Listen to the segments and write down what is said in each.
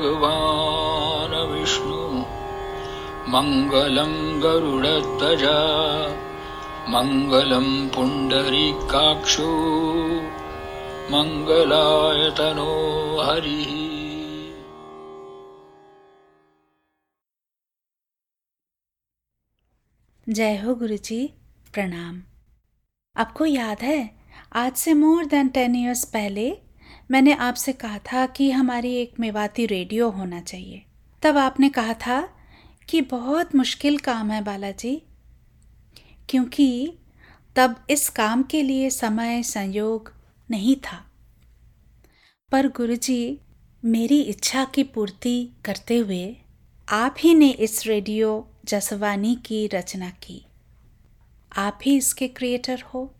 भगवान् विष्णु मङ्गलं गरुडध्वजा मङ्गलं पुण्डरीकाक्षो मङ्गलायतनो हरिः। जय हो गुरु जी प्रणाम। आपको याद है, आज से मोर देन टेन ईयर्स पहले मैंने आपसे कहा था कि हमारी एक मेवाती रेडियो होना चाहिए। तब आपने कहा था कि बहुत मुश्किल काम है बालाजी, क्योंकि तब इस काम के लिए समय, संयोग नहीं था। पर गुरुजी, मेरी इच्छा की पूर्ति करते हुए आप ही ने इस रेडियो जसवानी की रचना की। आप ही इसके क्रिएटर हो,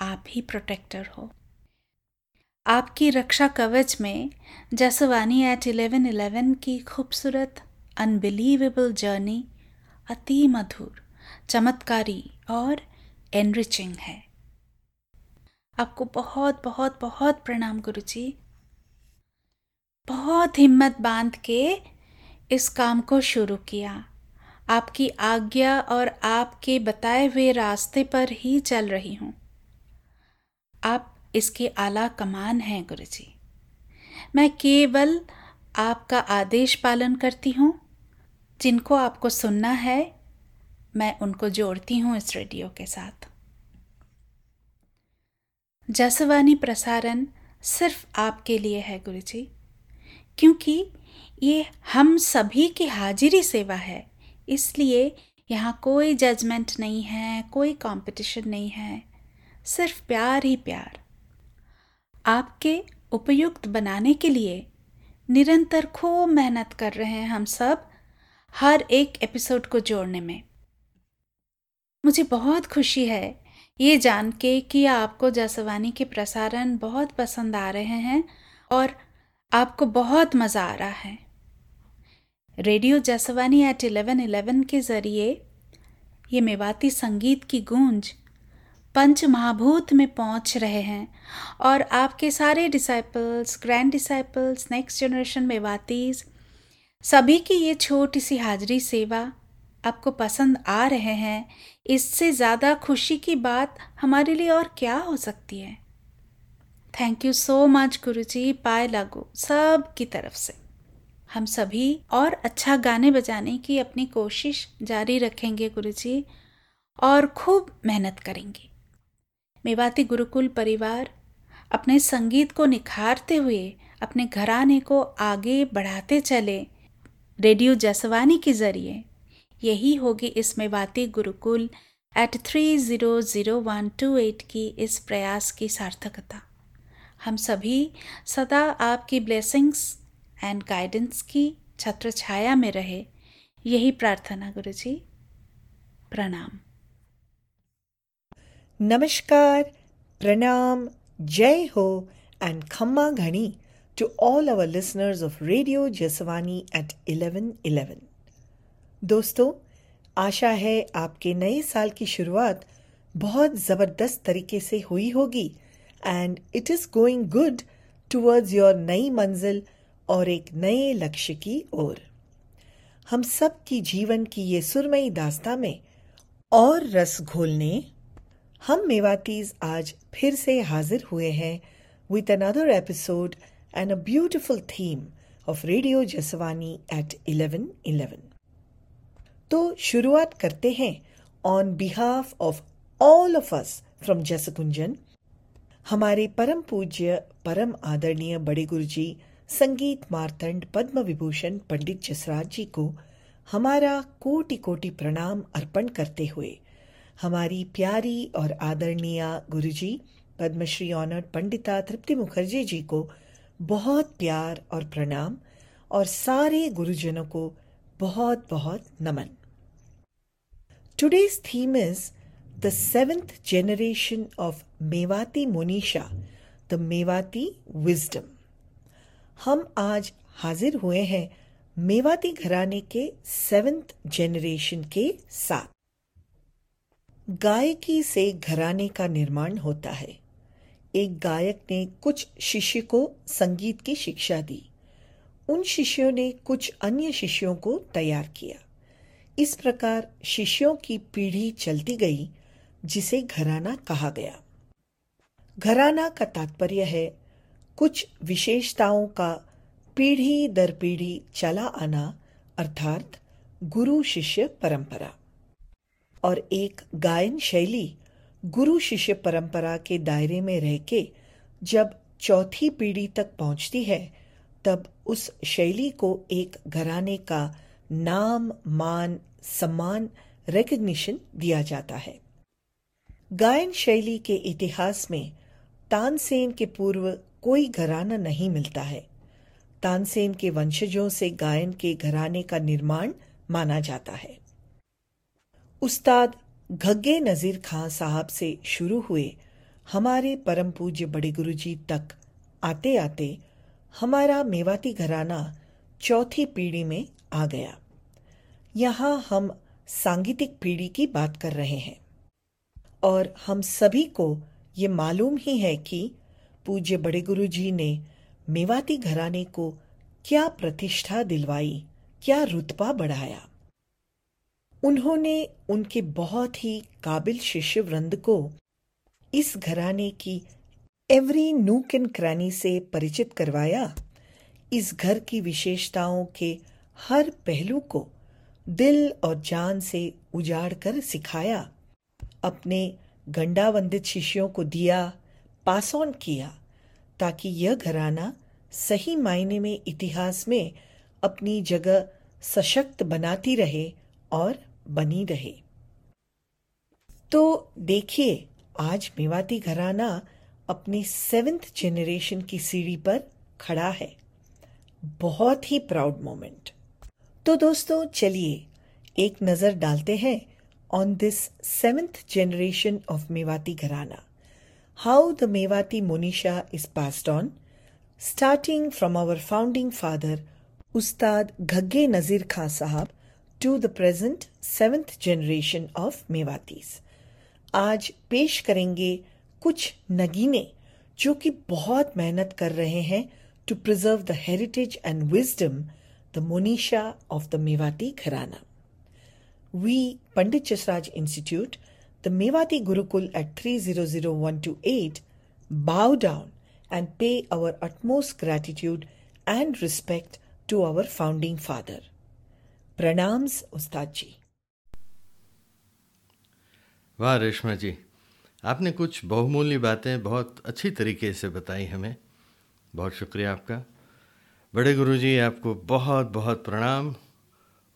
आप ही प्रोटेक्टर हो। आपकी रक्षा कवच में जसवानी एट इलेवन इलेवन की खूबसूरत अनबिलीवेबल जर्नी अति मधुर, चमत्कारी और एनरिचिंग है। आपको बहुत बहुत बहुत प्रणाम गुरु जी बहुत हिम्मत बाँध के इस काम को शुरू किया। आपकी आज्ञा और आपके बताए हुए रास्ते पर ही चल रही हूँ। आप इसके आला कमान हैं गुरु जी मैं केवल आपका आदेश पालन करती हूँ। जिनको आपको सुनना है, मैं उनको जोड़ती हूँ इस रेडियो के साथ। जसवानी प्रसारण सिर्फ़ आपके लिए है गुरु जी क्योंकि ये हम सभी की हाजिरी सेवा है। इसलिए यहाँ कोई जजमेंट नहीं है, कोई कंपटीशन नहीं है, सिर्फ़ प्यार ही प्यार। आपके उपयुक्त बनाने के लिए निरंतर खूब मेहनत कर रहे हैं हम सब हर एक एपिसोड को जोड़ने में। मुझे बहुत खुशी है ये जान के कि आपको जसवानी के प्रसारण बहुत पसंद आ रहे हैं और आपको बहुत मज़ा आ रहा है। Radio Jaswani at eleven eleven के ज़रिए ये मेवाती संगीत की गूंज पंच महाभूत में पहुँच रहे हैं और आपके सारे disciples grand disciples next generation में मेवातीज सभी की ये छोटी सी हाजिरी सेवा आपको पसंद आ रहे हैं, इससे ज़्यादा खुशी की बात हमारे लिए और क्या हो सकती है? थैंक यू सो मच गुरु जी पाए लागू, सब की तरफ़ से। हम सभी और अच्छा गाने बजाने की अपनी कोशिश जारी रखेंगे गुरु जी और खूब मेहनत करेंगे। मेवाती गुरुकुल परिवार अपने संगीत को निखारते हुए, अपने घराने को आगे बढ़ाते चले रेडियो जसवानी के ज़रिए। यही होगी इस Mewati gurukul at three zero zero one two eight की इस प्रयास की सार्थकता। हम सभी सदा आपकी ब्लेसिंग्स एंड गाइडेंस की छत्र छाया में रहे। यही प्रार्थना गुरु जी प्रणाम। नमस्कार, प्रणाम, जय हो एंड खम्मा घनी to all our listeners of radio Jaswani at 1111 दोस्तों, आशा है आपके नए साल की शुरुआत बहुत ज़बरदस्त तरीके से हुई होगी and it is going good towards your नई मंजिल और एक नए लक्ष्य की ओर। हम सब की जीवन की ये सुरमई दास्ता में और रस घोलने हम मेवातीज आज फिर से हाजिर हुए हैं with another episode and a beautiful theme of radio Jaswani at 1111 तो शुरुआत करते हैं on behalf of all of us from Jaskunjan हमारे परम पूज्य, परम आदरणीय बड़े गुरु जी संगीत मारतंड पद्म विभूषण पंडित जसराज जी को हमारा कोटि कोटि प्रणाम अर्पण करते हुए हमारी प्यारी और आदरणीय गुरुजी पद्मश्री ऑनर पंडिता तृप्ति मुखर्जी जी को बहुत प्यार और प्रणाम और सारे गुरुजनों को बहुत बहुत नमन। Today's theme is the seventh generation of Mewati Monisha, the Mewati wisdom हम आज हाजिर हुए हैं मेवाती घराने के सेवेंथ जेनरेशन के साथ। गायकी से घराने का निर्माण होता है। एक गायक ने कुछ शिष्य को संगीत की शिक्षा दी। उन शिष्यों ने कुछ अन्य शिष्यों को तैयार किया। इस प्रकार शिष्यों की पीढ़ी चलती गई, जिसे घराना कहा गया। घराना का तात्पर्य है, कुछ विशेषताओं का पीढ़ी दर पीढ़ी चला आना, अर्थात गुरु शिष्य परंपरा। और एक गायन शैली गुरु शिष्य परंपरा के दायरे में रह के जब चौथी पीढ़ी तक पहुँचती है, तब उस शैली को एक घराने का नाम, मान, सम्मान रिकग्निशन दिया जाता है। गायन शैली के इतिहास में तानसेन के पूर्व कोई घराना नहीं मिलता है। तानसेन के वंशजों से गायन के घराने का निर्माण माना जाता है। उस्ताद घग्गे नजीर खां साहब से शुरू हुए हमारे परम पूज्य बड़े गुरुजी तक आते आते हमारा मेवाती घराना चौथी पीढ़ी में आ गया। यहाँ हम सांगीतिक पीढ़ी की बात कर रहे हैं और हम सभी को ये मालूम ही है कि पूज्य बड़े गुरु जी ने मेवाती घराने को क्या प्रतिष्ठा दिलवाई, क्या रुतबा बढ़ाया। उन्होंने उनके बहुत ही काबिल शिष्य वृंद को इस घराने की एवरी नूक एंड क्रैनी से परिचित करवाया। इस घर की विशेषताओं के हर पहलू को दिल और जान से उजाड़ कर सिखाया। अपने गंडावंदित शिष्यों को दिया पास ऑन किया, ताकि यह घराना सही मायने में इतिहास में अपनी जगह सशक्त बनाती रहे और बनी रहे। तो देखिए, आज मेवाती घराना अपनी सेवेंथ जेनरेशन की सीढ़ी पर खड़ा है। बहुत ही प्राउड मोमेंट तो दोस्तों, चलिए एक नज़र डालते हैं on this seventh generation of Mewati gharana. How the Mewati Monisha is passed on starting from our founding father Ustad Ghagge Nazir Khan Sahab to the present seventh generation of Mewatis. आज पेश करेंगे कुछ नगीने जो कि बहुत मेहनत कर रहे हैं to preserve the heritage and wisdom the Monisha of the Mewati gharana. We Pandit Jasraj institute the Mewati gurukul at three zero zero one two eight bow down and pay our utmost gratitude and respect to our founding father pranams Ustad ji. वाह रेशमा जी, आपने कुछ बहुमूल्य बातें बहुत अच्छी तरीके से बताई हमें। बहुत शुक्रिया आपका। बड़े गुरु जी आपको बहुत बहुत प्रणाम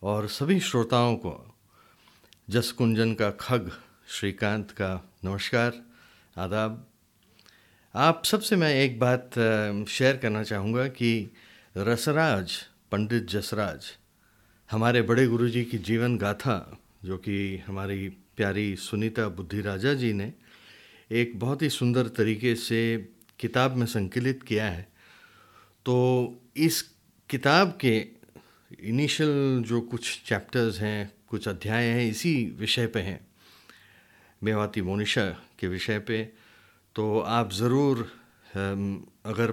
और सभी श्रोताओं को। जस कुंजन का खग, श्रीकांत का नमस्कार, आदाब। आप सबसे मैं एक बात शेयर करना चाहूँगा कि रसराज, पंडित जसराज, हमारे बड़े गुरु जी की जीवन गाथा, जो कि हमारी प्यारी सुनीता बुद्धि राजा जी ने एक बहुत ही सुंदर तरीके से किताब में संकलित किया है। तो इस किताब के इनिशियल जो कुछ चैप्टर्स हैं, कुछ अध्याय हैं, इसी विषय पे हैं। मेवाती मोनिशा के विषय पे। तो आप ज़रूर अगर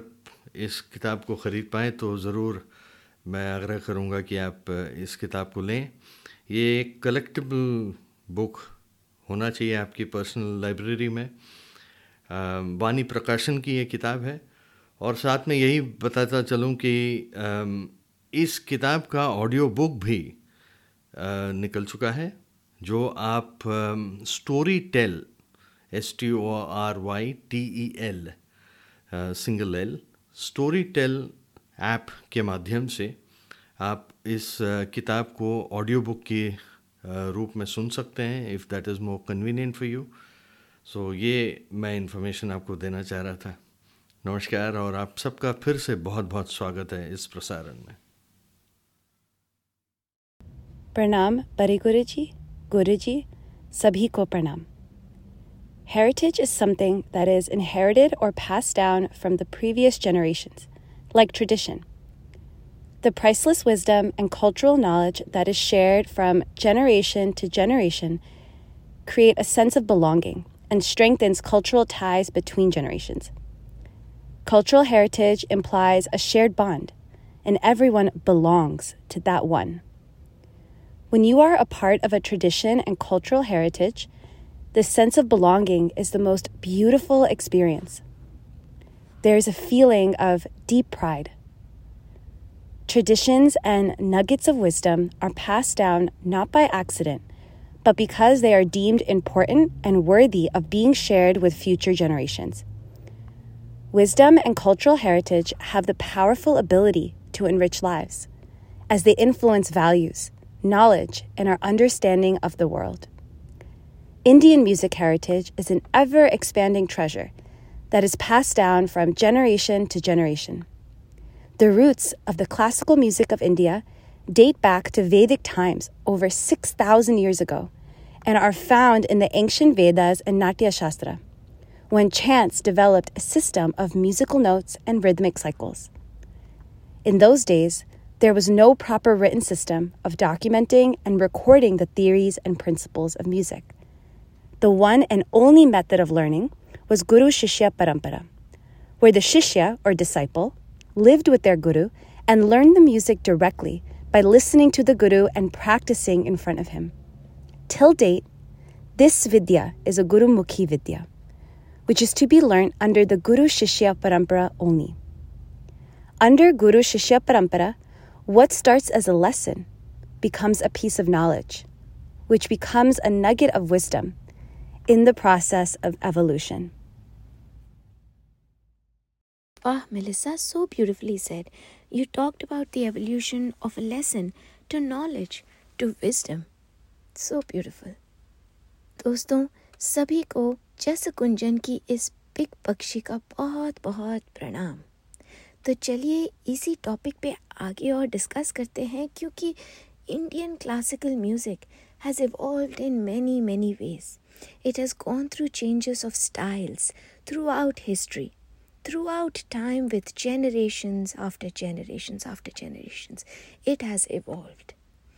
इस किताब को ख़रीद पाएँ तो ज़रूर मैं आग्रह करूँगा कि आप इस किताब को लें। ये एक कलेक्टिबल बुक होना चाहिए आपकी पर्सनल लाइब्रेरी में। वानी प्रकाशन की ये किताब है और साथ में यही बताता चलूँ कि इस किताब का ऑडियो बुक भी निकल चुका है, जो आप Storytel S T O R Y T E L single L, Storytel app के माध्यम से आप इस किताब को ऑडियो बुक के रूप में सुन सकते हैं if that is more convenient for you so ये मैं इन्फॉर्मेशन आपको देना चाह रहा था। नमस्कार और आप सबका फिर से बहुत बहुत स्वागत है इस प्रसारण में। प्रणाम बड़े गुरु जी गुरु जी सभी को प्रणाम। Heritage is something that is inherited or passed down from the previous generations, like tradition. The priceless wisdom and cultural knowledge that is shared from generation to generation create a sense of belonging and strengthens cultural ties between generations. Cultural heritage implies a shared bond, and everyone belongs to that one. When you are a part of a tradition and cultural heritage, the sense of belonging is the most beautiful experience. There is a feeling of deep pride. Traditions and nuggets of wisdom are passed down not by accident, but because they are deemed important and worthy of being shared with future generations. Wisdom and cultural heritage have the powerful ability to enrich lives as they influence values, knowledge, and our understanding of the world. Indian music heritage is an ever expanding treasure that is passed down from generation to generation. The roots of the classical music of India date back to Vedic times over 6,000 years ago and are found in the ancient Vedas and Natya Shastra, when chants developed a system of musical notes and rhythmic cycles. In those days, there was no proper written system of documenting and recording the theories and principles of music. The one and only method of learning was Guru Shishya Parampara, where the Shishya, or disciple, lived with their Guru and learned the music directly by listening to the Guru and practicing in front of him. Till date, this Vidya is a Guru Mukhi Vidya, which is to be learned under the Guru Shishya Parampara only. Under Guru Shishya Parampara, what starts as a lesson becomes a piece of knowledge, which becomes a nugget of wisdom in the process of evolution. Ah, Melissa, so beautifully said. You talked about the evolution of a lesson to knowledge, to wisdom. So beautiful. दोस्तों सभी को जस कुंजन की इस pick पक्षी का बहुत बहुत प्रणाम तो चलिए इसी टॉपिक पे आगे और डिस्कस करते हैं क्योंकि Indian classical music has evolve in many many ways it has gone through changes of styles throughout history throughout time with generations after generations after generations. It has evolved.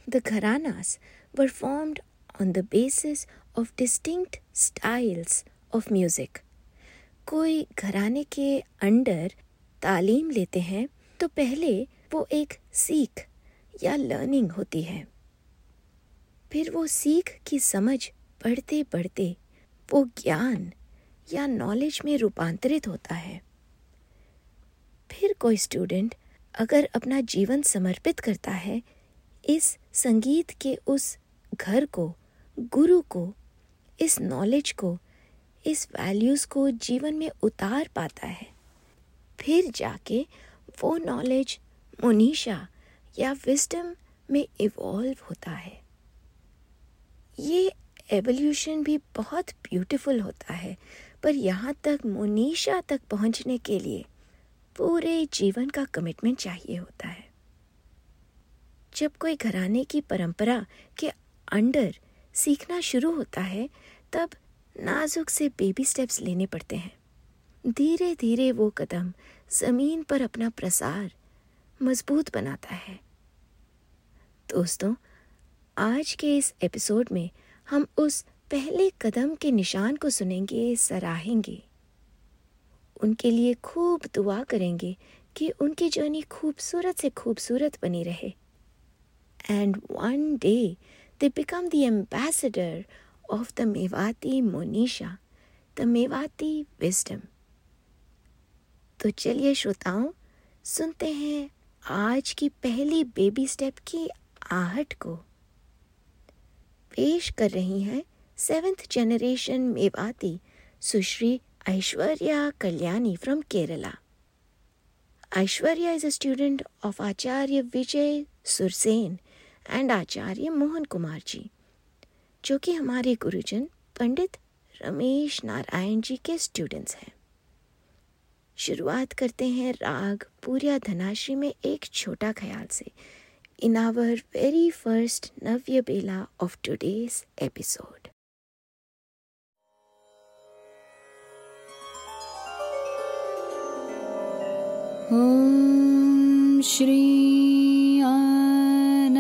The gharanas were formed on the basis of distinct styles of music. कोई घराने के under तालीम लेते हैं तो पहले वो एक सीख या लर्निंग होती है फिर वो सीख की समझ बढ़ते बढ़ते वो ज्ञान या नॉलेज में रूपांतरित होता है फिर कोई स्टूडेंट अगर अपना जीवन समर्पित करता है, इस संगीत के उस घर को, गुरु को, इस नॉलेज को, इस वैल्यूज़ को जीवन में उतार पाता है, फिर जाके वो नॉलेज मोनीशा या विस्डम में इवॉल्व होता है। ये एवोल्यूशन भी बहुत ब्यूटीफुल होता है, पर यहाँ तक मोनीशा तक पहुँचने के लिए पूरे जीवन का कमिटमेंट चाहिए होता है। जब कोई घराने की परंपरा के अंडर सीखना शुरू होता है, तब नाजुक से बेबी स्टेप्स लेने पड़ते हैं। धीरे धीरे वो कदम ज़मीन पर अपना प्रसार मज़बूत बनाता है। दोस्तों, आज के इस एपिसोड में हम उस पहले कदम के निशान को सुनेंगे, सराहेंगे। उनके लिए खूब दुआ करेंगे कि उनकी जर्नी खूबसूरत से खूबसूरत बनी रहे। And one day they become the ambassador of the Mewati Monisha the Mewati wisdom तो चलिए श्रोताओं, सुनते हैं आज की पहली बेबी स्टेप की आहट को। पेश कर रही हैं seventh generation Mewati Sushri Aishwarya Kalyani from Kerala Aishwarya is a student of Acharya Vijay Sursen and Acharya Mohan Kumar ji जो कि हमारे गुरुजन पंडित रमेश नारायण जी के स्टूडेंट्स हैं। शुरुआत करते हैं राग पूर्या धनाश्री में एक छोटा ख्याल से इन आवर वेरी फ़र्स्ट नव्य बेला of today's episode Om Shri Anant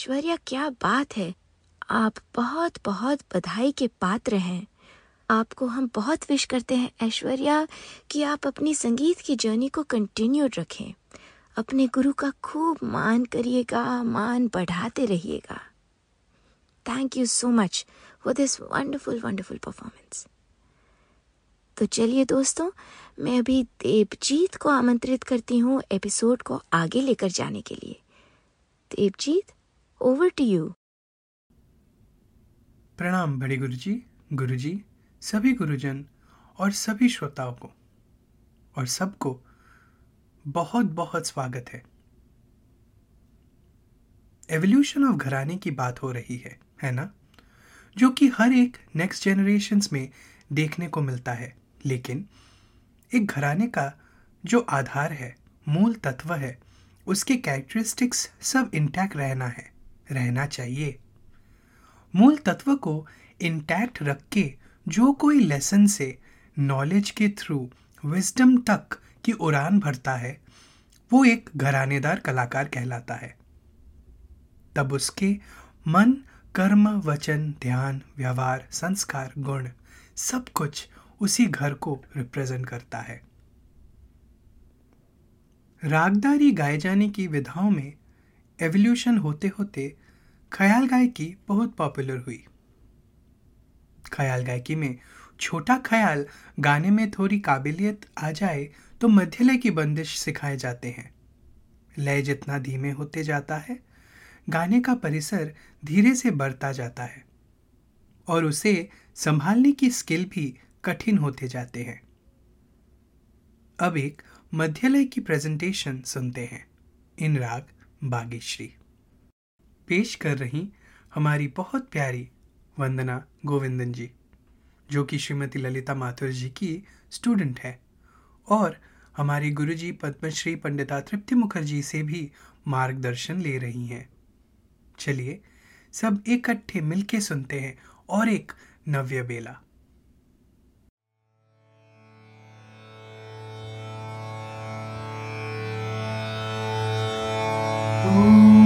Aishwarya, क्या बात है? आप बहुत बहुत बधाई के पात्र हैं। आपको हम बहुत विश करते हैं, ऐश्वर्या, कि आप अपनी संगीत की जर्नी को कंटिन्यू रखें। अपने गुरु का खूब मान करिएगा, मान बढ़ाते रहिएगा। Thank you so much for this wonderful wonderful performance तो चलिए दोस्तों, मैं अभी देवजीत को आमंत्रित करती हूँ एपिसोड को आगे लेकर जाने के लिए। देवजीत? ओवर टू यू प्रणाम बड़े गुरुजी गुरुजी, सभी गुरुजन और सभी श्रोताओं को। और सबको बहुत बहुत स्वागत है। एवोल्यूशन ऑफ़ घराने की बात हो रही है है ना? जो कि हर एक नेक्स्ट जनरेशन्स में देखने को मिलता है। लेकिन एक घराने का जो आधार है, मूल तत्व है, उसके कैरेक्टरिस्टिक्स सब इंटैक्ट रहना है। रहना चाहिए। मूल तत्व को इंटैक्ट रख के जो कोई लेसन से नॉलेज के थ्रू विजडम तक की उड़ान भरता है, वो एक घरानेदार कलाकार कहलाता है। तब उसके मन, कर्म, वचन, ध्यान, व्यवहार, संस्कार, गुण सब कुछ उसी घर को रिप्रेजेंट करता है। रागदारी गाए जाने की विधाओं में एवोल्यूशन होते होते ख्याल गायकी बहुत पॉपुलर हुई। ख्याल गायकी में छोटा ख्याल गाने में थोड़ी काबिलियत आ जाए तो मध्यलय की बंदिश सिखाए जाते हैं। लय जितना धीमे होते जाता है, गाने का परिसर धीरे से बढ़ता जाता है और उसे संभालने की स्किल भी कठिन होते जाते हैं। अब एक मध्यलय की प्रेजेंटेशन सुनते हैं। इन राग बागेश्री। पेश कर रही हमारी बहुत प्यारी वंदना गोविंदन जी, जो कि श्रीमती ललिता माथुर जी की स्टूडेंट है और हमारे गुरुजी पद्मश्री पंडिता तृप्ति मुखर्जी से भी मार्गदर्शन ले रही हैं। चलिए, सब इकट्ठे मिलके सुनते हैं और एक नव्य बेला। Ooh.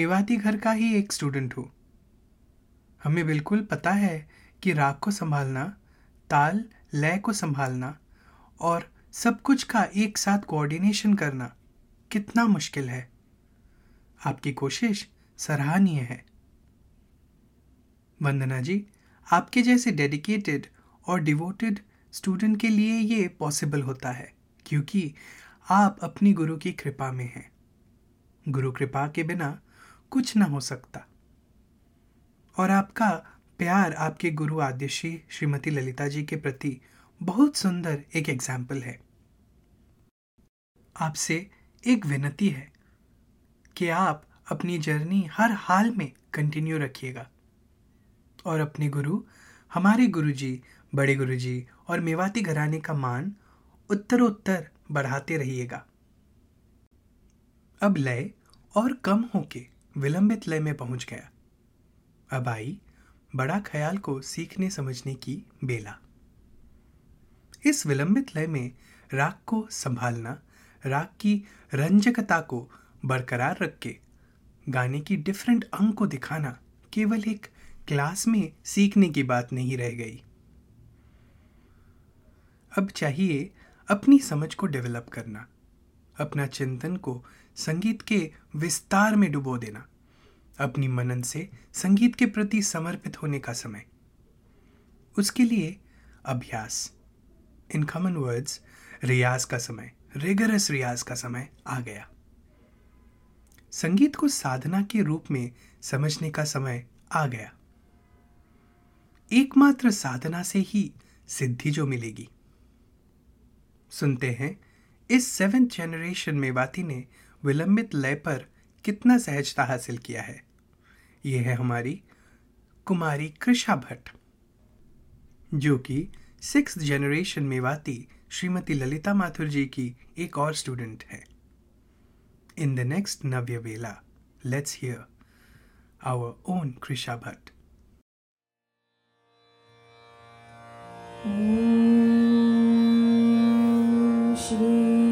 मेवाती घर का ही एक स्टूडेंट हूँ। हमें बिल्कुल पता है कि राग को संभालना, ताल, लय को संभालना और सब कुछ का एक साथ कोऑर्डिनेशन करना कितना मुश्किल है। आपकी कोशिश सराहनीय है। वंदना जी, आपके जैसे डेडिकेटेड और डिवोटेड स्टूडेंट के लिए ये पॉसिबल होता है क्योंकि आप अपनी गुरु की कृपा में हैं। गुरु कृपा के बिना कुछ ना हो सकता। और आपका प्यार आपके गुरु आद्यश्री श्रीमती ललिता जी के प्रति बहुत सुंदर एक एग्ज़ाम्पल है। आपसे एक विनती है कि आप अपनी जर्नी हर हाल में कंटिन्यू रखिएगा। और अपने गुरु, हमारे गुरु जी, बड़े गुरु जी और मेवाती घराने का मान उत्तरोत्तर बढ़ाते रहिएगा। अब लय और कम होके विलंबित लय में पहुँच गया। अब आई बड़ा ख्याल को सीखने समझने की बेला। इस विलंबित लय में राग को संभालना, राग की रंजकता को बरकरार रख के, गाने की डिफरेंट अंग को दिखाना केवल एक क्लास में सीखने की बात नहीं रह गई। अब चाहिए अपनी समझ को डेवलप करना, अपना चिंतन को संगीत के विस्तार में डुबो देना। अपनी मनन से संगीत के प्रति समर्पित होने का समय। उसके लिए अभ्यास, इन कॉमन वर्ड्स रियाज का समय रेगरस रियाज का समय आ गया। संगीत को साधना के रूप में समझने का समय आ गया। एकमात्र साधना से ही सिद्धि जो मिलेगी। सुनते हैं, इस सेवेंथ जनरेशन मेवाती ने विलंबित लय पर कितना सहजता हासिल किया है। ये है हमारी कुमारी कृषा भट्ट, जो कि सिक्स जनरेशन मेवाती श्रीमती ललिता माथुर जी की एक और स्टूडेंट है इन द नेक्स्ट नव्य वेला let's hear our own Krisha Bhatt Mm-hmm.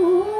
Ooh.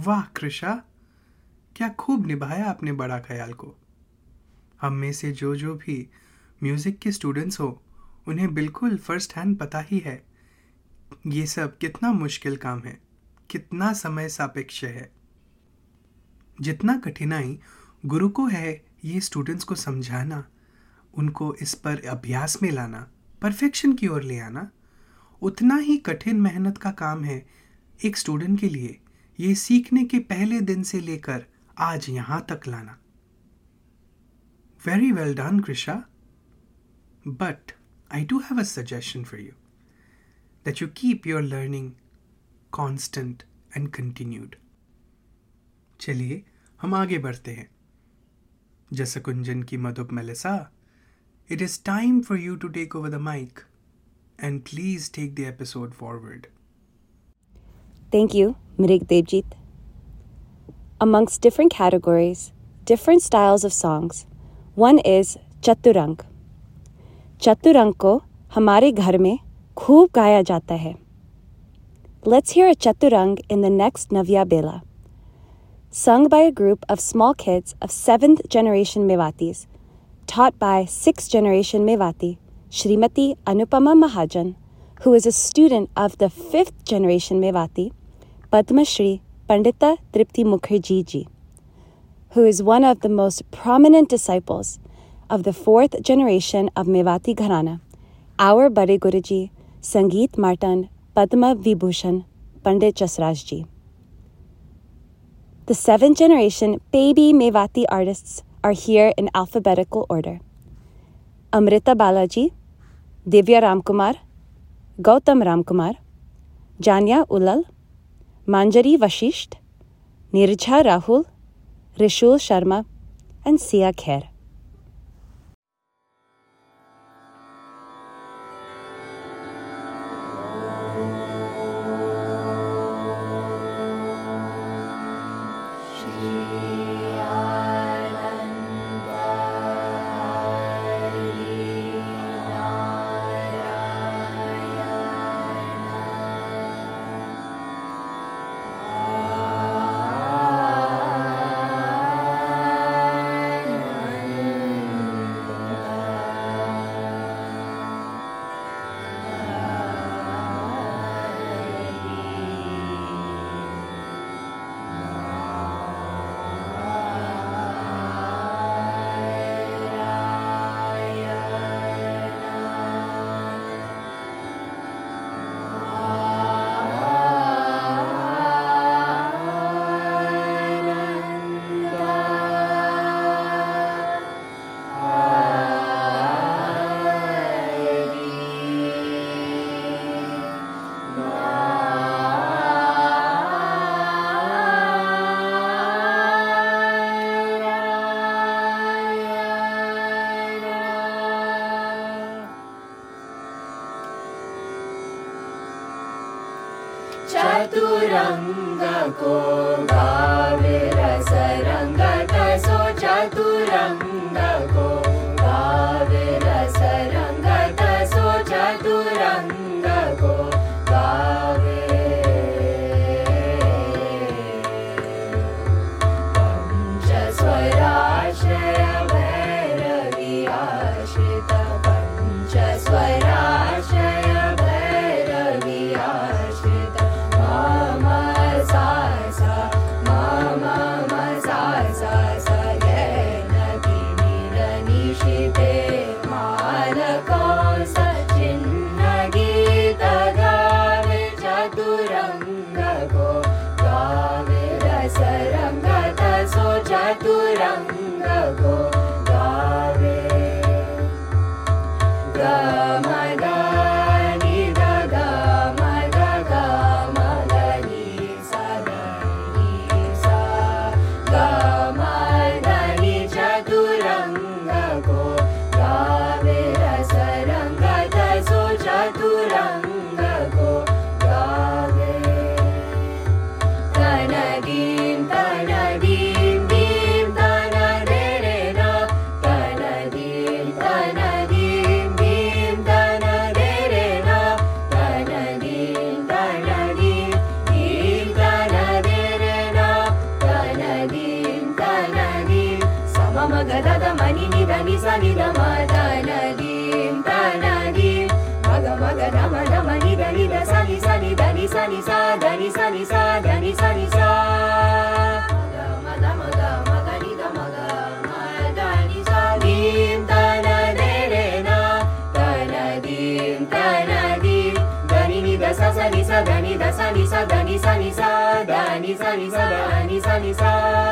वाह कृषा क्या खूब निभाया आपने बड़ा ख्याल को। हम में से जो जो भी म्यूज़िक के स्टूडेंट्स हो, उन्हें बिल्कुल फ़र्स्ट हैंड पता ही है। ये सब कितना मुश्किल काम है, कितना समय सापेक्ष है। जितना कठिनाई गुरु को है, ये स्टूडेंट्स को समझाना, उनको इस पर अभ्यास में लाना परफेक्शन की ओर ले आना, उतना ही कठिन मेहनत का काम है एक स्टूडेंट के लिए। ये सीखने के पहले दिन से लेकर आज यहाँ तक लाना। Very well done Krisha but I do have a suggestion for you that you keep your learning constant and continued चलिए, हम आगे बढ़ते हैं। जसकुंजन की Madhup Melissa it is time for you to take over the mic and please take the episode forward Thank you, Mirik Devjit. Amongst different categories, different styles of songs, one is Chaturang. Chaturang को हमारे घर में खूब गाया जाता है Let's hear a Chaturang in the next Navya Bela. Sung by a group of small kids of 7th generation Mewatis, taught by 6th generation Mewati, Srimati Anupama Mahajan, who is a student of the 5th generation Mewati, Padma Shri Pandita Tripti Mukherjee ji, who is one of the most prominent disciples of the 4th generation of Mewati Gharana, our Bade Guruji, Sangeet Martan Padma Vibhushan Pandit Jasraj ji. The seventh generation baby Mewati artists are here in alphabetical order. Amrita Balaji, Divya Ramkumar, Gautam Ramkumar, Janya Ulal, Manjari Vashisht, Nirja Rahul, Rishul Sharma, and Sia Kher. नि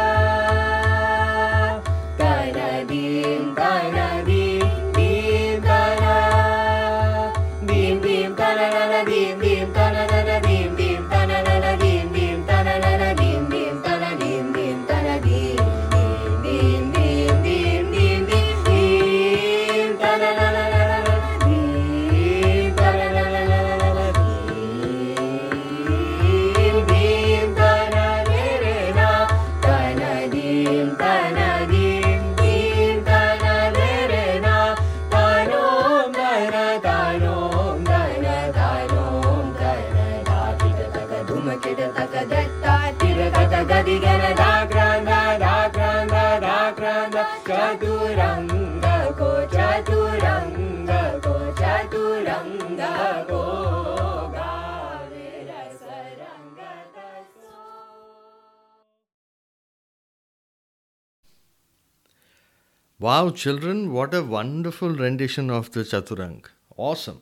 Wow, children, what a wonderful rendition of the Chaturang. Awesome.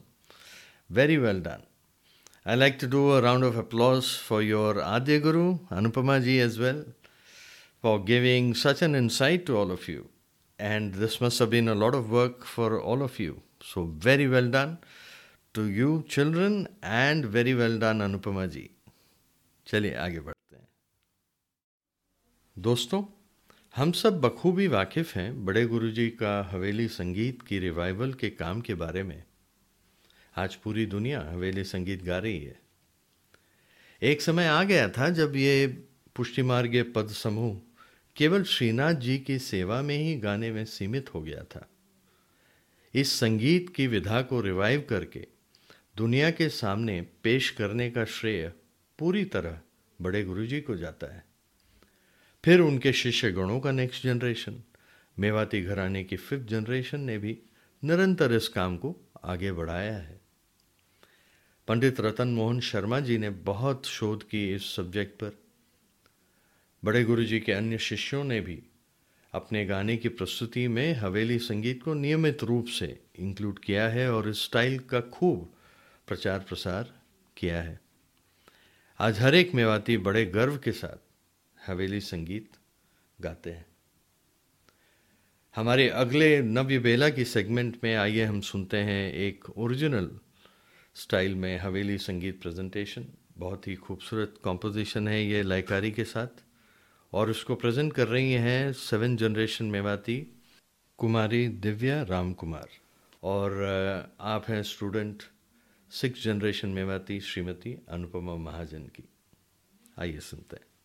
Very well done. I like to do a round of applause for your Adya Guru, Anupama ji, as well, for giving such an insight to all of you. And this must have been a lot of work for all of you. So, very well done to you, children, and very well done, Anupama ji. चलिए आगे बढ़ते हैं दोस्तों हम सब बखूबी वाकिफ हैं बड़े गुरुजी का हवेली संगीत की रिवाइवल के काम के बारे में। आज पूरी दुनिया हवेली संगीत गा रही है। एक समय आ गया था जब ये पुष्टिमार्गीय पद समूह केवल श्रीनाथ जी की सेवा में ही गाने में सीमित हो गया था। इस संगीत की विधा को रिवाइव करके दुनिया के सामने पेश करने का श्रेय पूरी तरह बड़े गुरुजी को जाता है। फिर उनके शिष्य गणों का नेक्स्ट जनरेशन मेवाती घराने की फिफ्थ जनरेशन ने भी निरंतर इस काम को आगे बढ़ाया है। पंडित रतन मोहन शर्मा जी ने बहुत शोध की इस सब्जेक्ट पर। बड़े गुरु जी के अन्य शिष्यों ने भी अपने गाने की प्रस्तुति में हवेली संगीत को नियमित रूप से इंक्लूड किया है और इस स्टाइल का खूब प्रचार प्रसार किया है। आज हर एक मेवाती बड़े गर्व के साथ हवेली संगीत गाते हैं। हमारे अगले नव्य बेला की सेगमेंट में आइए हम सुनते हैं एक ओरिजिनल स्टाइल में हवेली संगीत प्रेजेंटेशन बहुत ही खूबसूरत कॉम्पोजिशन है ये लयकारी के साथ। और उसको प्रेजेंट कर रही हैं सेवन जनरेशन मेवाती कुमारी दिव्या राम कुमार और आप हैं student six generation Mewati Shrimati Anupama Mahajan की। आइए सुनते हैं।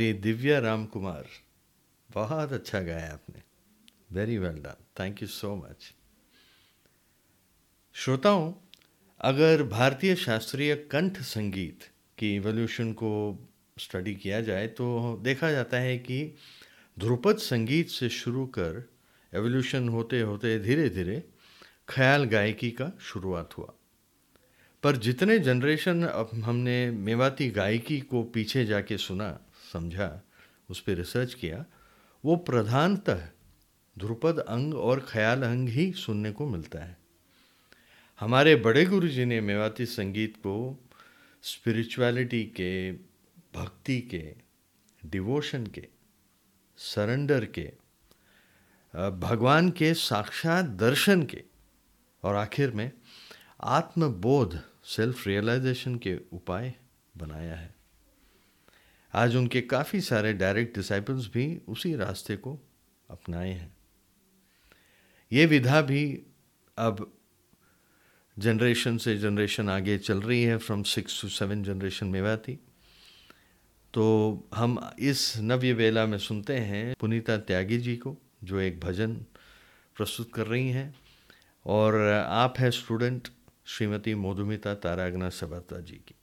कुमारी दिव्या राम कुमार बहुत अच्छा गाया आपने। Very well done thank you so much श्रोताओं, अगर भारतीय शास्त्रीय कंठ संगीत की इवोल्यूशन को स्टडी किया जाए तो देखा जाता है कि ध्रुपद संगीत से शुरू कर एवोल्यूशन होते होते धीरे धीरे ख्याल गायकी का शुरुआत हुआ। पर जितने जनरेशन अब हमने मेवाती गायकी को पीछे जाके सुना समझा, उस पर रिसर्च किया, वो प्रधानतः ध्रुपद अंग और ख्याल अंग ही सुनने को मिलता है। हमारे बड़े गुरु जी ने मेवाती संगीत को स्पिरिचुअलिटी के, भक्ति के डिवोशन के सरेंडर के भगवान के साक्षात दर्शन के और आखिर में आत्मबोध सेल्फ रियलाइजेशन के उपाय बनाया है। आज उनके काफ़ी सारे डायरेक्ट डिसाइपल्स भी उसी रास्ते को अपनाए हैं। ये विधा भी अब जनरेशन से जनरेशन आगे चल रही है from six to seven generation Mewati तो हम इस नव्य वेला में सुनते हैं पुनीता त्यागी जी को, जो एक भजन प्रस्तुत कर रही हैं। और आप हैं स्टूडेंट श्रीमती मधुमिता तारागना सबरता जी की।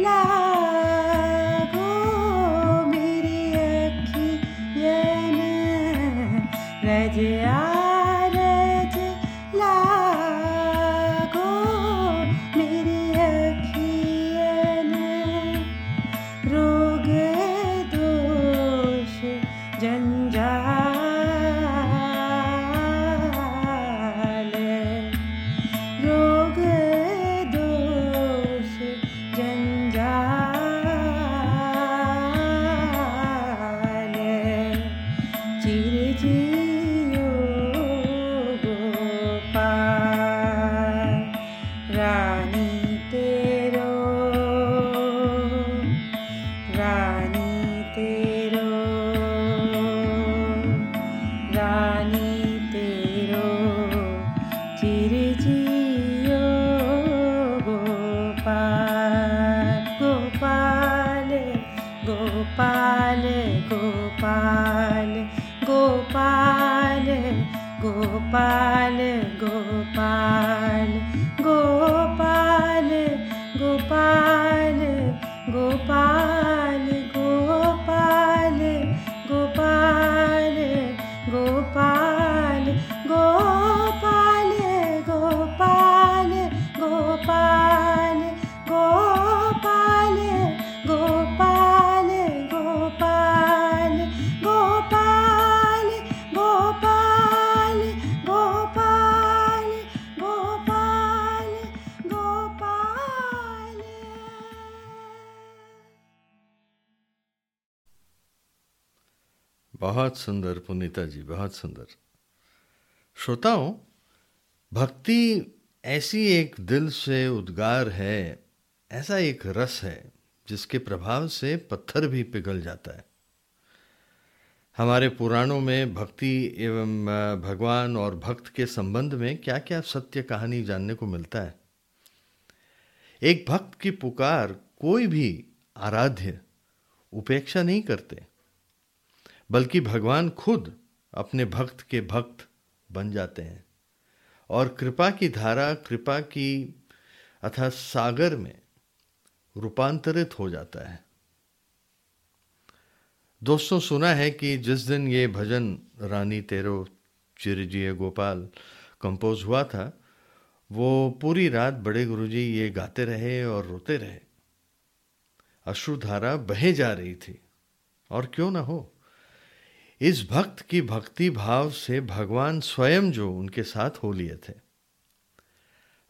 라고 미리 아기에는 레디아 पुनीता जी बहुत सुंदर। श्रोताओं, भक्ति ऐसी एक दिल से उद्गार है, ऐसा एक रस है, जिसके प्रभाव से पत्थर भी पिघल जाता है। हमारे पुराणों में भक्ति एवं भगवान और भक्त के संबंध में क्या क्या सत्य कहानी जानने को मिलता है? एक भक्त की पुकार कोई भी आराध्य उपेक्षा नहीं करते। बल्कि भगवान खुद अपने भक्त के भक्त बन जाते हैं। और कृपा की धारा, कृपा की अथा सागर में रूपांतरित हो जाता है। दोस्तों, सुना है कि जिस दिन ये भजन, रानी तेरो चिरजिए गोपाल कंपोज हुआ था, वो पूरी रात बड़े गुरुजी ये गाते रहे और रोते रहे। अश्रुधारा बहे जा रही थी। और क्यों ना हो? इस भक्त की भक्ति भाव से भगवान स्वयं जो उनके साथ हो लिए थे।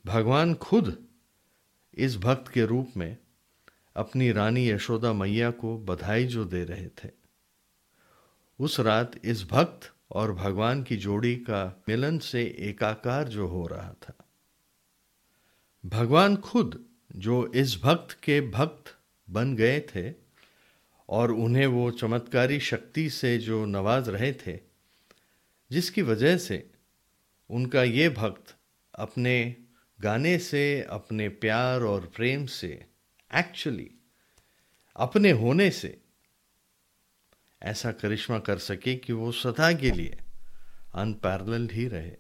भगवान खुद इस भक्त के रूप में अपनी रानी यशोदा मैया को बधाई जो दे रहे थे। उस रात इस भक्त और भगवान की जोड़ी का मिलन से एकाकार जो हो रहा था। भगवान खुद जो इस भक्त के भक्त बन गए थे और उन्हें वो चमत्कारी शक्ति से जो नवाज़ रहे थे, जिसकी वजह से उनका ये भक्त अपने गाने से, अपने प्यार और प्रेम से एक्चुअली अपने होने से ऐसा करिश्मा कर सके कि वो सदा के लिए अनपैरल ही रहे।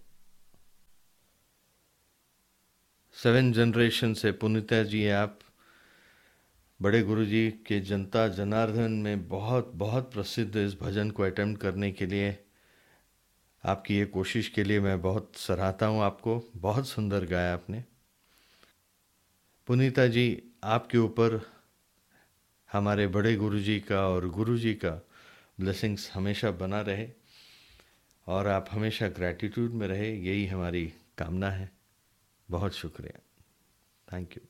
सेवन जनरेशन से पुनिता जी, आप बड़े गुरु जी के जनता जनार्दन में बहुत बहुत प्रसिद्ध इस भजन को अटेम्प्ट करने के लिए आपकी ये कोशिश के लिए मैं बहुत सराहता हूँ आपको। बहुत सुंदर गाया आपने। पुनीता जी, आपके ऊपर हमारे बड़े गुरु जी का और गुरु जी का ब्लेसिंग्स हमेशा बना रहे और आप हमेशा ग्रैटिट्यूड में रहे, यही हमारी कामना है। बहुत शुक्रिया। थैंक यू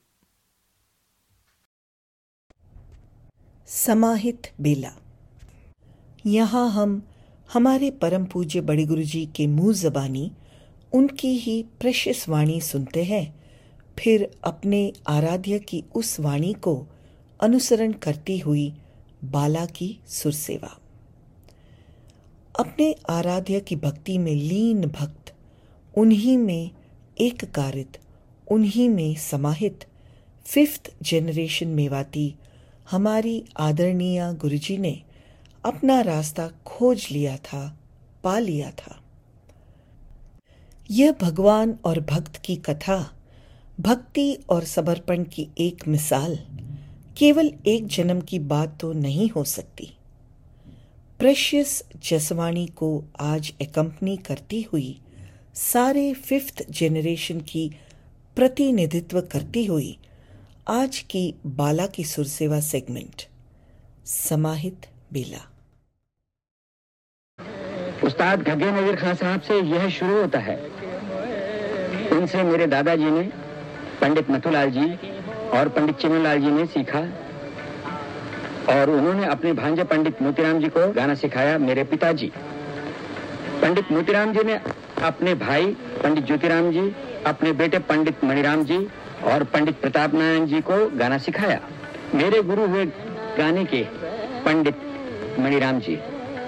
समाहित बेला। यहाँ हम हमारे परम पूज्य बड़े गुरु जी के मुँह जबानी, उनकी ही प्रेशियस वाणी सुनते हैं, फिर अपने आराध्य की उस वाणी को अनुसरण करती हुई बाला की सुरसेवा अपने आराध्य की भक्ति में लीन भक्त, उन्हीं में एक कारित उन्हीं में समाहित फिफ्थ जनरेशन मेवाती हमारी आदरणीय गुरुजी ने अपना रास्ता खोज लिया था, पा लिया था। यह भगवान और भक्त की कथा, भक्ति और समर्पण की एक मिसाल, केवल एक जन्म की बात तो नहीं हो सकती। प्रेशियस जसवाणी को आज एकम्पनी करती हुई, सारे फिफ्थ जेनरेशन की प्रतिनिधित्व करती हुई आज की बाला की सुरसेवा सेगमेंट, समाहित बेला। उस्ताद घगे नजीर खान साहब से यह शुरू होता है। इनसे मेरे दादाजी ने, पंडित मथुलाल जी और पंडित चिमनलाल जी ने सीखा और उन्होंने अपने भांजे पंडित मोतीराम जी को गाना सिखाया मेरे पिताजी। पंडित मोतीराम जी ने अपने भाई, पंडित ज्योतिराम जी, अपने बेटे पंडित मणिराम जी और पंडित प्रताप नारायण जी को गाना सिखाया। मेरे गुरु हुए गाने के पंडित मणिराम जी,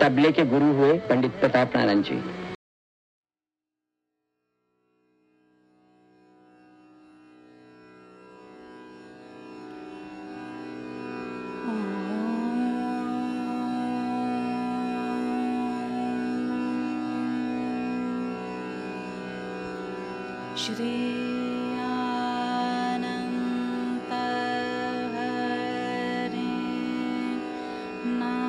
तबले के गुरु हुए पंडित प्रताप नारायण जी। श्री No.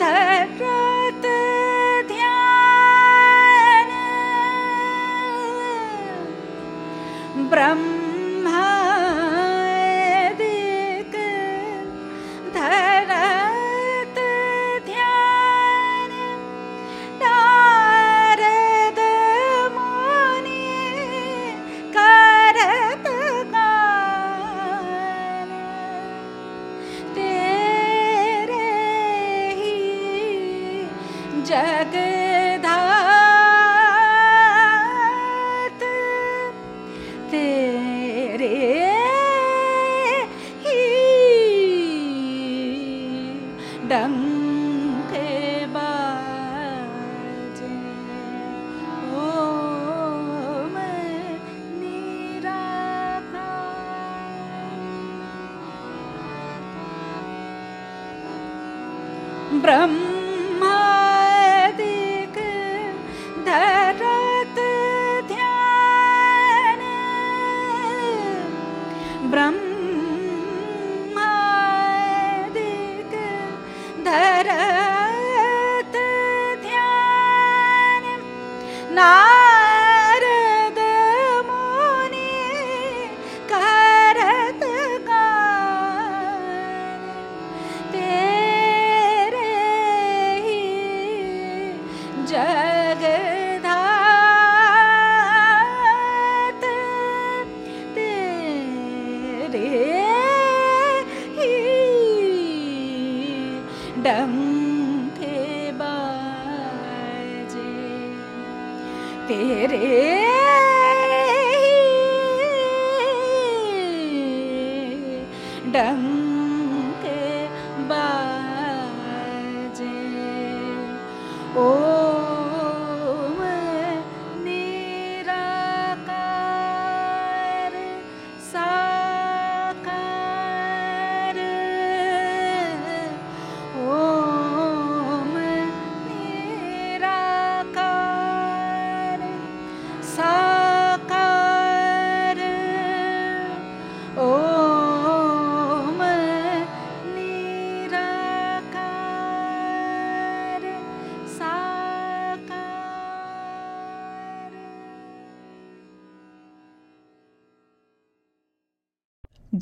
धरत ध्यान। ब्रह्मादिक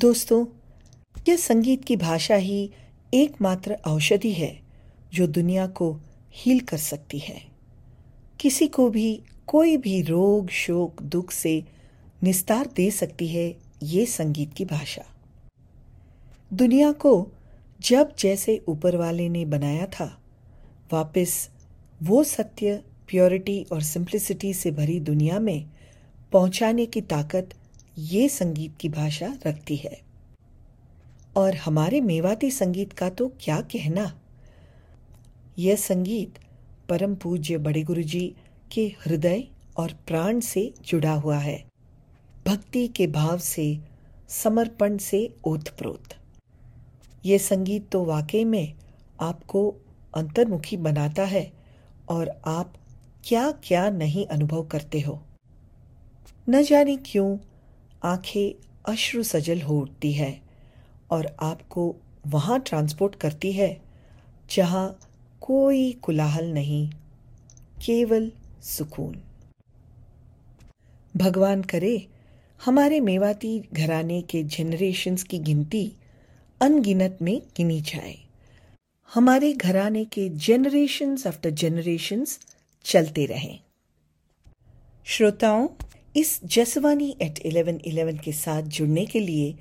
दोस्तों, यह संगीत की भाषा ही एकमात्र औषधि है जो दुनिया को हील कर सकती है। किसी को भी कोई भी रोग, शोक, दुख से निस्तार दे सकती है ये संगीत की भाषा। दुनिया को जब जैसे ऊपर वाले ने बनाया था, वापस वो सत्य प्योरिटी और सिंप्लिसिटी से भरी दुनिया में पहुँचाने की ताकत ये संगीत की भाषा रखती है। और हमारे मेवाती संगीत का तो क्या कहना? यह संगीत परम पूज्य बड़े गुरु जी के हृदय और प्राण से जुड़ा हुआ है। भक्ति के भाव से, समर्पण से ओतप्रोत। ये संगीत तो वाकई में आपको अंतर्मुखी बनाता है और आप क्या क्या नहीं अनुभव करते हो। न जाने क्यों आँखें अश्रु सजल हो उठती है और आपको वहाँ ट्रांसपोर्ट करती है, जहाँ कोई कुलाहल नहीं, केवल सुकून। भगवान करे, हमारे मेवाती घराने के जनरेशन्स की गिनती अनगिनत में गिनी जाए। हमारे घराने के जनरेशन्स आफ्टर जनरेशन्स चलते रहें। श्रोताओं इस जसवानी एट 1111 के साथ जुड़ने के लिए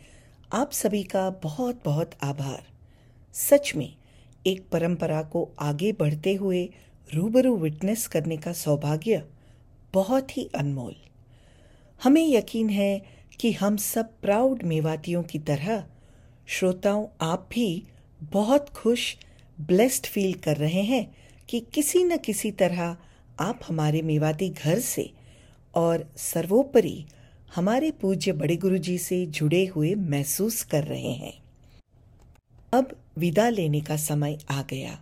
आप सभी का बहुत बहुत आभार। सच में, एक परंपरा को आगे बढ़ते हुए रूबरू विटनेस करने का सौभाग्य बहुत ही अनमोल। हमें यकीन है कि हम सब प्राउड मेवातियों की तरह श्रोताओं आप भी बहुत खुश ब्लेस्ड फील कर रहे हैं कि किसी न किसी तरह आप हमारे मेवाती घर से और सर्वोपरि हमारे पूज्य बड़े गुरु जी से जुड़े हुए महसूस कर रहे हैं। अब विदा लेने का समय आ गया।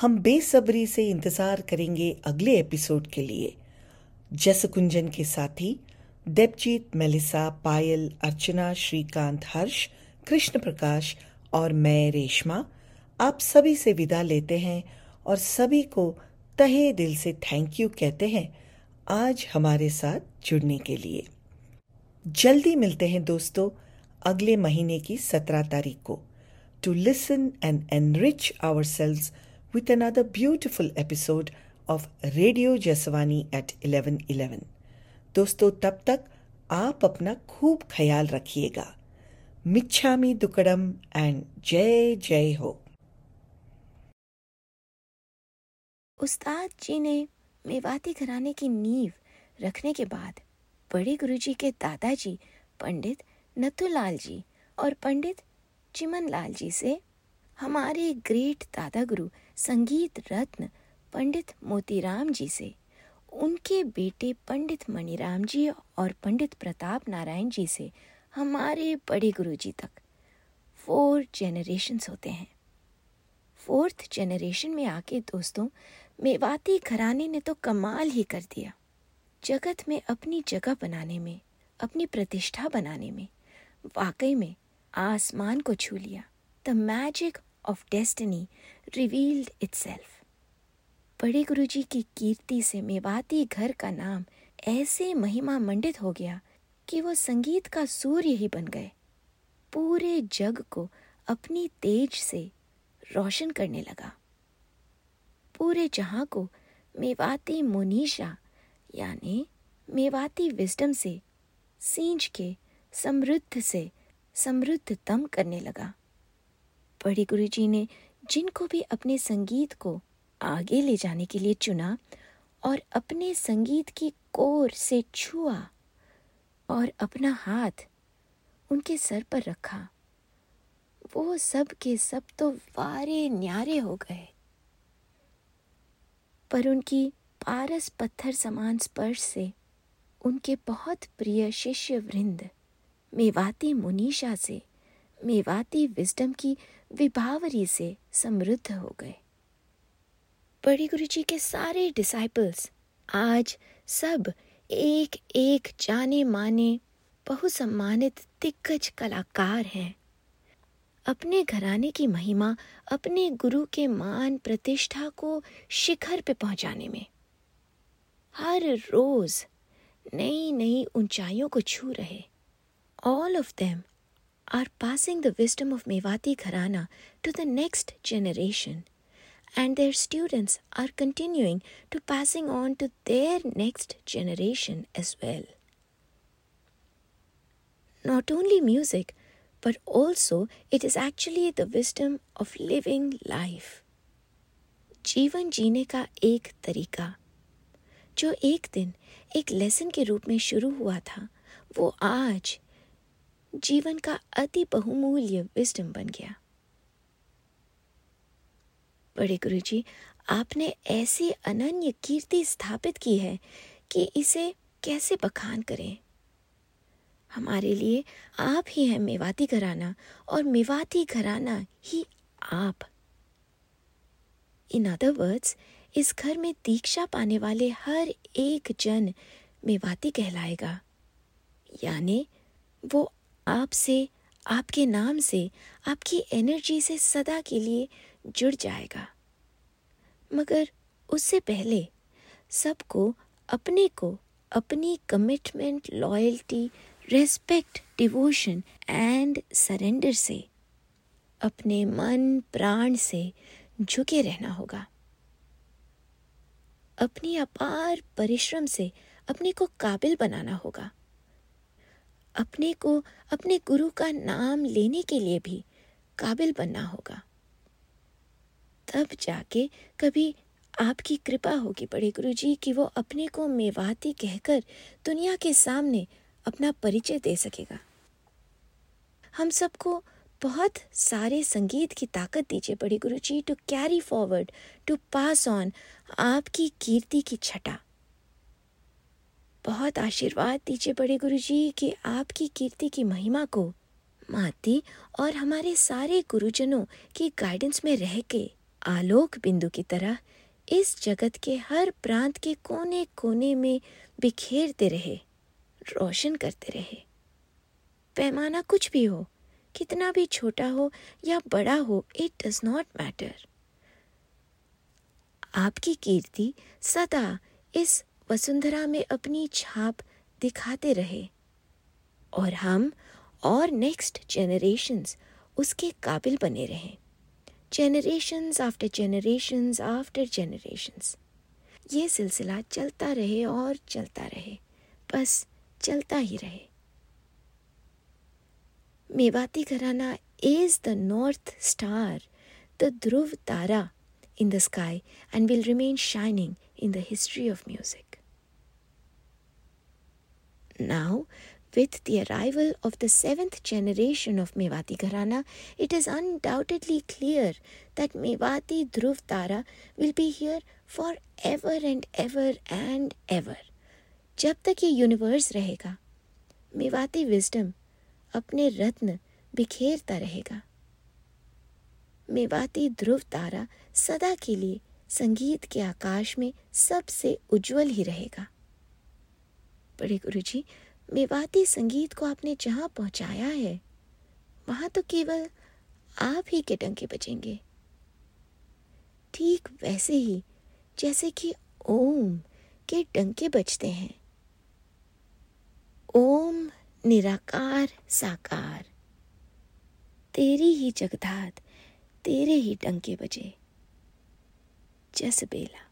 हम बेसब्री से इंतज़ार करेंगे अगले एपिसोड के लिए। जस कुंजन के साथी देवजीत, मेलिसा, पायल, अर्चना, श्रीकांत, हर्ष कृष्ण प्रकाश और मैं, रेशमा, आप सभी से विदा लेते हैं और सभी को तहे दिल से थैंक यू कहते हैं। आज हमारे साथ जुड़ने के लिए। जल्दी मिलते हैं दोस्तों अगले महीने की सत्रह तारीख को। To listen and enrich ourselves with another beautiful episode of radio Jaswani at 1111 दोस्तों, तब तक आप अपना खूब ख्याल रखिएगा। मिच्छामी दुकड़म एंड जय जय हो। उस्ताद जी ने मेवाती घराने की नींव रखने के बाद बड़े गुरुजी के दादाजी, पंडित नथुलाल जी और पंडित चिमन लाल जी से हमारे ग्रेट दादा गुरु संगीत रत्न पंडित मोतीराम जी से, उनके बेटे पंडित मणिराम जी और पंडित प्रताप नारायण जी से हमारे बड़े गुरु जी तक फोर जेनरेशन्स होते हैं। फोर्थ जेनरेशन में आके दोस्तों मेवाती घराने ने तो कमाल ही कर दिया। जगत में अपनी जगह बनाने में, अपनी प्रतिष्ठा बनाने में, वाकई में आसमान को छू लिया। The magic of destiny revealed itself बड़े गुरुजी की कीर्ति से मेवाती घर का नाम ऐसे महिमा मंडित हो गया कि वो संगीत का सूर्य ही बन गए। पूरे जग को अपनी तेज से रोशन करने लगा। पूरे जहाँ को मेवाती मुनीषा, यानी मेवाती विजडम से सींच के समृद्ध से समृद्धतम करने लगा। बड़े गुरुजी ने जिनको भी अपने संगीत को आगे ले जाने के लिए चुना और अपने संगीत की कोर से छुआ और अपना हाथ उनके सर पर रखा, वो सब के सब तो वारे न्यारे हो गए। पर उनकी पारस पत्थर समान स्पर्श से उनके बहुत प्रिय शिष्य वृंद मेवाती मुनीषा से, मेवाती विजडम की विभावरी से समृद्ध हो गए। बड़े गुरुजी के सारे डिसाइपल्स आज सब एक एक जाने माने बहुसम्मानित दिग्गज कलाकार हैं। अपने घराने की महिमा अपने गुरु के मान प्रतिष्ठा को शिखर पे पहुँचाने में हर रोज नई नई ऊंचाइयों को छू रहे all of them are passing the wisdom of Mewati gharana to the next generation and their students are continuing to passing on to their next generation as well. Not only music, but also, it is actually the wisdom of living life. जीवन जीने का एक तरीका। जो एक दिन एक lesson के रूप में शुरू हुआ था, वो आज जीवन का अति बहुमूल्य विजडम बन गया। बड़े गुरु जी आपने ऐसी अनन्य कीर्ति स्थापित की है कि इसे कैसे बखान करें? हमारे लिए आप ही हैं मेवाती घराना और मेवाती घराना ही आप। इन अदर वर्ड्स इस घर में दीक्षा पाने वाले हर एक जन मेवाती कहलाएगा। यानी वो आपसे, आपके नाम से, आपकी एनर्जी से सदा के लिए जुड़ जाएगा। मगर उससे पहले सबको अपने को अपनी commitment loyalty respect devotion and surrender से, अपने मन, प्राण से झुके रहना होगा। अपनी अपार परिश्रम से अपने को काबिल बनाना होगा। अपने को अपने गुरु का नाम लेने के लिए भी काबिल बनना होगा। तब जाके कभी आपकी कृपा होगी बड़े गुरु जी कि वो अपने को मेवाती कहकर दुनिया के सामने अपना परिचय दे सकेगा। हम सबको बहुत सारे संगीत की ताकत दीजिए बड़े Guru ji to carry forward to pass on आपकी कीर्ति की छटा। बहुत आशीर्वाद दीजिए बड़े गुरु जी कि आपकी कीर्ति की महिमा को माती और हमारे सारे गुरुजनों की गाइडेंस में रह के आलोक बिंदु की तरह इस जगत के हर प्रांत के कोने कोने में बिखेरते रहे। रोशन करते रहे। पैमाना कुछ भी हो, कितना भी छोटा हो या बड़ा हो इट डज नॉट मैटर आपकी कीर्ति सदा इस वसुंधरा में अपनी छाप दिखाते रहे। और हम और नेक्स्ट जनरेशन्स उसके काबिल बने रहें। Generations after generations after generations ये सिलसिला चलता रहे और चलता रहे। बस Mewati Garana is the north star, the Dhruv Tara in the sky, and will remain shining in the history of music. Now, with the arrival of the seventh generation of Mewati Gharana, it is undoubtedly clear that Mewati Dhruv Tara will be here forever and ever and ever. जब तक ये universe रहेगा, Mewati wisdom अपने रत्न बिखेरता रहेगा। मेवाती ध्रुव तारा सदा के लिए संगीत के आकाश में सबसे उज्जवल ही रहेगा। बड़े गुरु जी मेवाती संगीत को आपने जहाँ पहुँचाया है, वहाँ तो केवल आप ही के डंके बजेंगे। ठीक वैसे ही, जैसे कि ओम के डंके बजते हैं। ओम निराकार साकार। तेरी ही जगधात तेरे ही डंके बजे। जस बेला